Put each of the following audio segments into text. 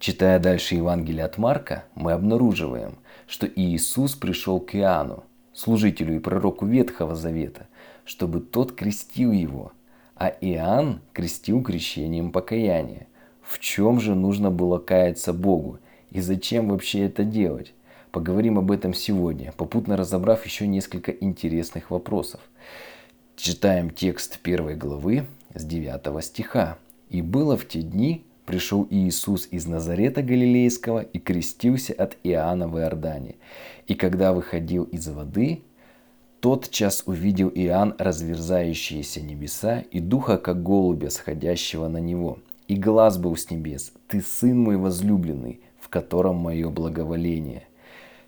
Читая дальше Евангелие от Марка, мы обнаруживаем, что Иисус пришел к Иоанну, служителю и пророку Ветхого Завета, чтобы тот крестил его, а Иоанн крестил крещением покаяния. В чем же нужно было каяться Богу и зачем вообще это делать? Поговорим об этом сегодня, попутно разобрав еще несколько интересных вопросов. Читаем текст первой главы с 9 стиха. «И было в те дни, пришел Иисус из Назарета Галилейского и крестился от Иоанна в Иордане. И когда выходил из воды, тот час увидел Иоанн разверзающиеся небеса и духа, как голубя, сходящего на него. И глаз был с небес, «Ты сын мой возлюбленный, в котором мое благоволение».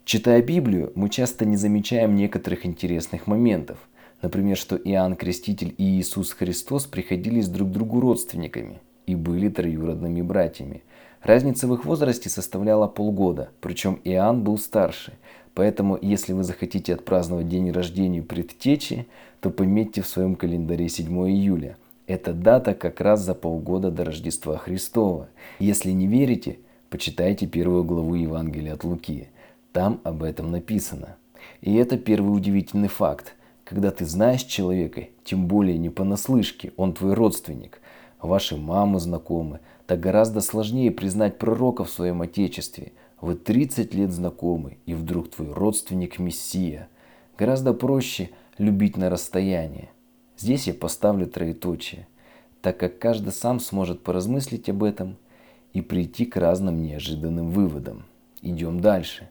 Читая Библию, мы часто не замечаем некоторых интересных моментов. Например, что Иоанн Креститель и Иисус Христос приходились друг другу родственниками – и были троюродными братьями. Разница в их возрасте составляла полгода, причем Иоанн был старше. Поэтому, если вы захотите отпраздновать день рождения предтечи, то пометьте в своем календаре 7 июля. Эта дата как раз за полгода до Рождества Христова. Если не верите, почитайте первую главу Евангелия от Луки. Там об этом написано. И это первый удивительный факт. Когда ты знаешь человека, тем более не понаслышке, он твой родственник, ваши мамы знакомы, так гораздо сложнее признать пророка в своем отечестве. Вы 30 лет знакомы, и вдруг твой родственник Мессия. Гораздо проще любить на расстоянии. Здесь я поставлю троеточие, так как каждый сам сможет поразмыслить об этом и прийти к разным неожиданным выводам. Идем дальше.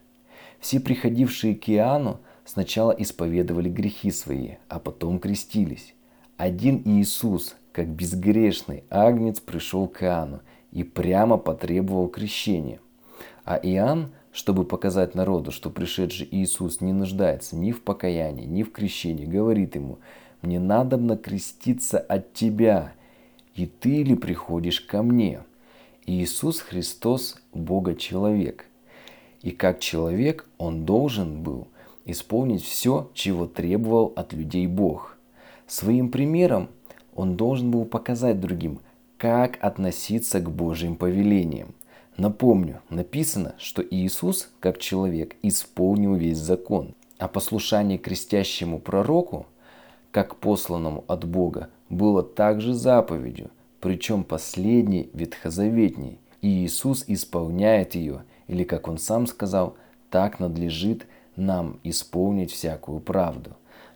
Все приходившие к Иоанну сначала исповедовали грехи свои, а потом крестились. Один Иисус, как безгрешный агнец пришел к Иоанну и прямо потребовал крещения. А Иоанн, чтобы показать народу, что пришедший Иисус не нуждается ни в покаянии, ни в крещении, говорит ему, «Мне надобно креститься от тебя, и ты ли приходишь ко мне?» Иисус Христос – Бога-человек. И как человек он должен был исполнить все, чего требовал от людей Бог. Своим примером он должен был показать другим, как относиться к Божьим повелениям. Напомню, написано, что Иисус, как человек, исполнил весь закон, а послушание крестящему пророку, как посланному от Бога, было также заповедью, причем последней ветхозаветней, и Иисус исполняет ее, или, как он сам сказал, так надлежит нам исполнить всякую правду.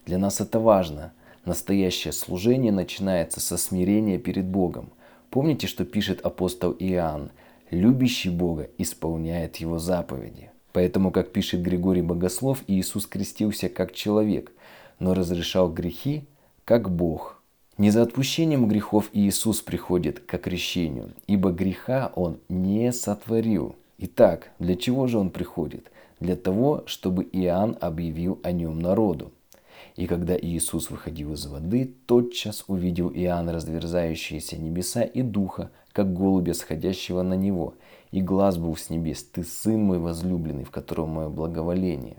Для нас это важно – Настоящее служение начинается со смирения перед Богом. Помните, что пишет апостол Иоанн? «Любящий Бога исполняет Его заповеди». Поэтому, как пишет Григорий Богослов, Иисус крестился как человек, но разрешал грехи как Бог. Не за отпущением грехов Иисус приходит к крещению, ибо греха Он не сотворил. Итак, для чего же Он приходит? Для того, чтобы Иоанн объявил о нем народу. И когда Иисус выходил из воды, тотчас увидел Иоанн разверзающиеся небеса и духа, как голубя, сходящего на него. И глаз был с небес, «Ты сын мой возлюбленный, в котором мое благоволение».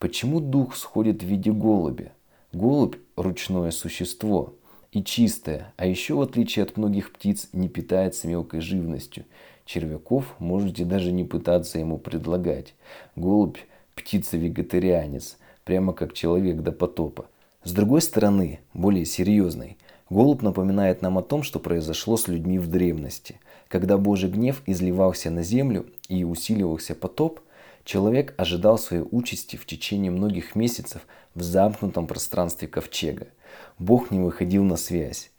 Почему дух сходит в виде голубя? Голубь – ручное существо и чистое, а еще в отличие от многих птиц не питается мелкой живностью. Червяков можете даже не пытаться ему предлагать. Голубь – птица-вегетарианец – прямо как человек до потопа. С другой стороны, более серьезной, голубь напоминает нам о том, что произошло с людьми в древности. Когда Божий гнев изливался на землю и усиливался потоп, человек ожидал своей участи в течение многих месяцев в замкнутом пространстве ковчега. Бог не выходил на связь.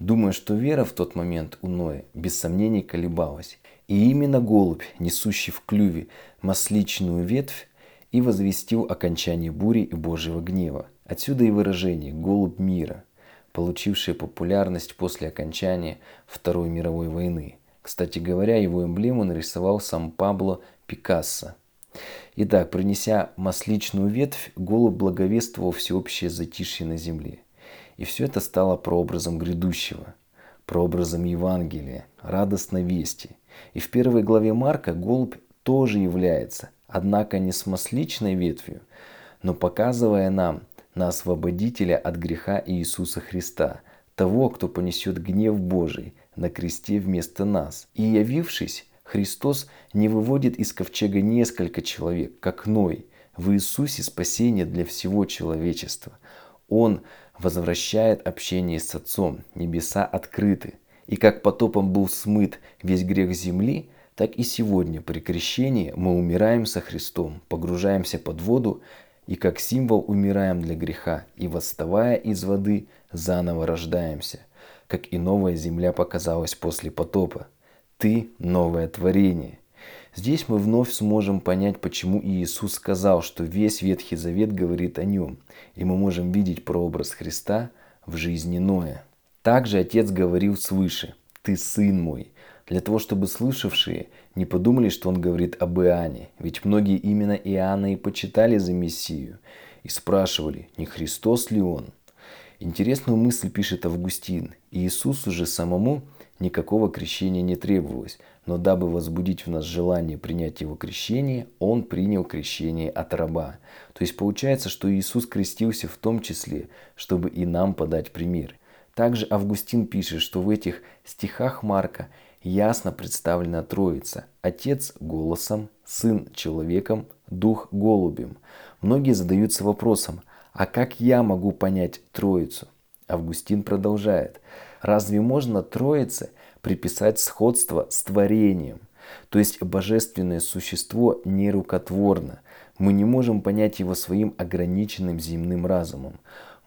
Думаю, что вера в тот момент у Ноя без сомнений колебалась. И именно голубь, несущий в клюве масличную ветвь, и возвестил окончание бури и Божьего гнева. Отсюда и выражение «голубь мира», получившее популярность после окончания Второй мировой войны. Кстати говоря, его эмблему нарисовал сам Пабло Пикассо. Итак, принеся масличную ветвь, голубь благовествовал всеобщее затишье на земле. И все это стало прообразом грядущего, прообразом Евангелия, радостной вести. И в первой главе Марка голубь тоже является однако не с масличной ветвью, но показывая нам на освободителя от греха Иисуса Христа, того, кто понесет гнев Божий на кресте вместо нас. И явившись, Христос не выводит из ковчега несколько человек, как Ной. В Иисусе спасение для всего человечества. Он возвращает общение с Отцом, небеса открыты. И как потопом был смыт весь грех земли, так и сегодня при крещении мы умираем со Христом, погружаемся под воду и как символ умираем для греха, и восставая из воды, заново рождаемся, как и новая земля показалась после потопа. Ты – новое творение. Здесь мы вновь сможем понять, почему Иисус сказал, что весь Ветхий Завет говорит о нем, и мы можем видеть прообраз Христа в жизни Ноя. Также Отец говорил свыше «Ты сын мой», для того, чтобы слышавшие не подумали, что он говорит об Иоанне, ведь многие именно Иоанна и почитали за Мессию, и спрашивали, не Христос ли он. Интересную мысль пишет Августин. Иисусу же самому никакого крещения не требовалось, но дабы возбудить в нас желание принять его крещение, он принял крещение от раба. То есть получается, что Иисус крестился в том числе, чтобы и нам подать пример. Также Августин пишет, что в этих стихах Марка – ясно представлена Троица. Отец голосом, Сын человеком, Дух голубем. Многие задаются вопросом, а как я могу понять Троицу? Августин продолжает. Разве можно Троице приписать сходство с творением? То есть божественное существо нерукотворно. Мы не можем понять его своим ограниченным земным разумом.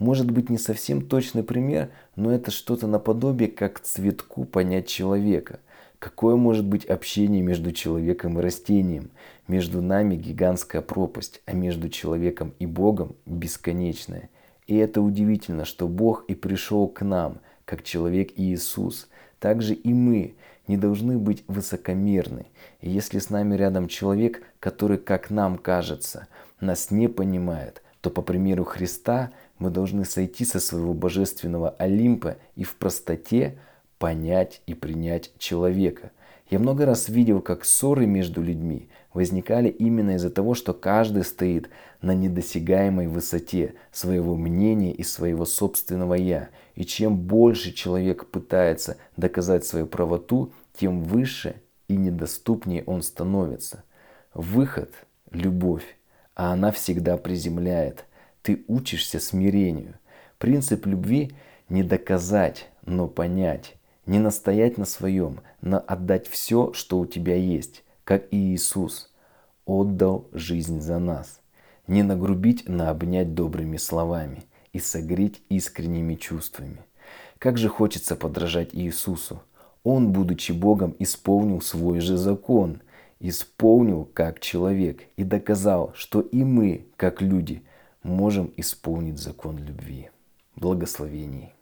Может быть не совсем точный пример, но это что-то наподобие, как цветку понять человека. Какое может быть общение между человеком и растением? Между нами гигантская пропасть, а между человеком и Богом бесконечная. И это удивительно, что Бог и пришел к нам, как человек Иисус. Также и мы не должны быть высокомерны. И если с нами рядом человек, который, как нам кажется, нас не понимает, то по примеру Христа мы должны сойти со своего божественного Олимпа и в простоте понять и принять человека. Я много раз видел, как ссоры между людьми возникали именно из-за того, что каждый стоит на недосягаемой высоте своего мнения и своего собственного «я». И чем больше человек пытается доказать свою правоту, тем выше и недоступнее он становится. Выход – любовь, а она всегда приземляет – ты учишься смирению. Принцип любви не доказать, но понять. Не настоять на своем, но отдать все, что у тебя есть, как и Иисус отдал жизнь за нас. Не нагрубить, но обнять добрыми словами и согреть искренними чувствами. Как же хочется подражать Иисусу. Он, будучи Богом, исполнил свой же закон, исполнил как человек и доказал, что и мы, как люди, можем исполнить закон любви. Благословений.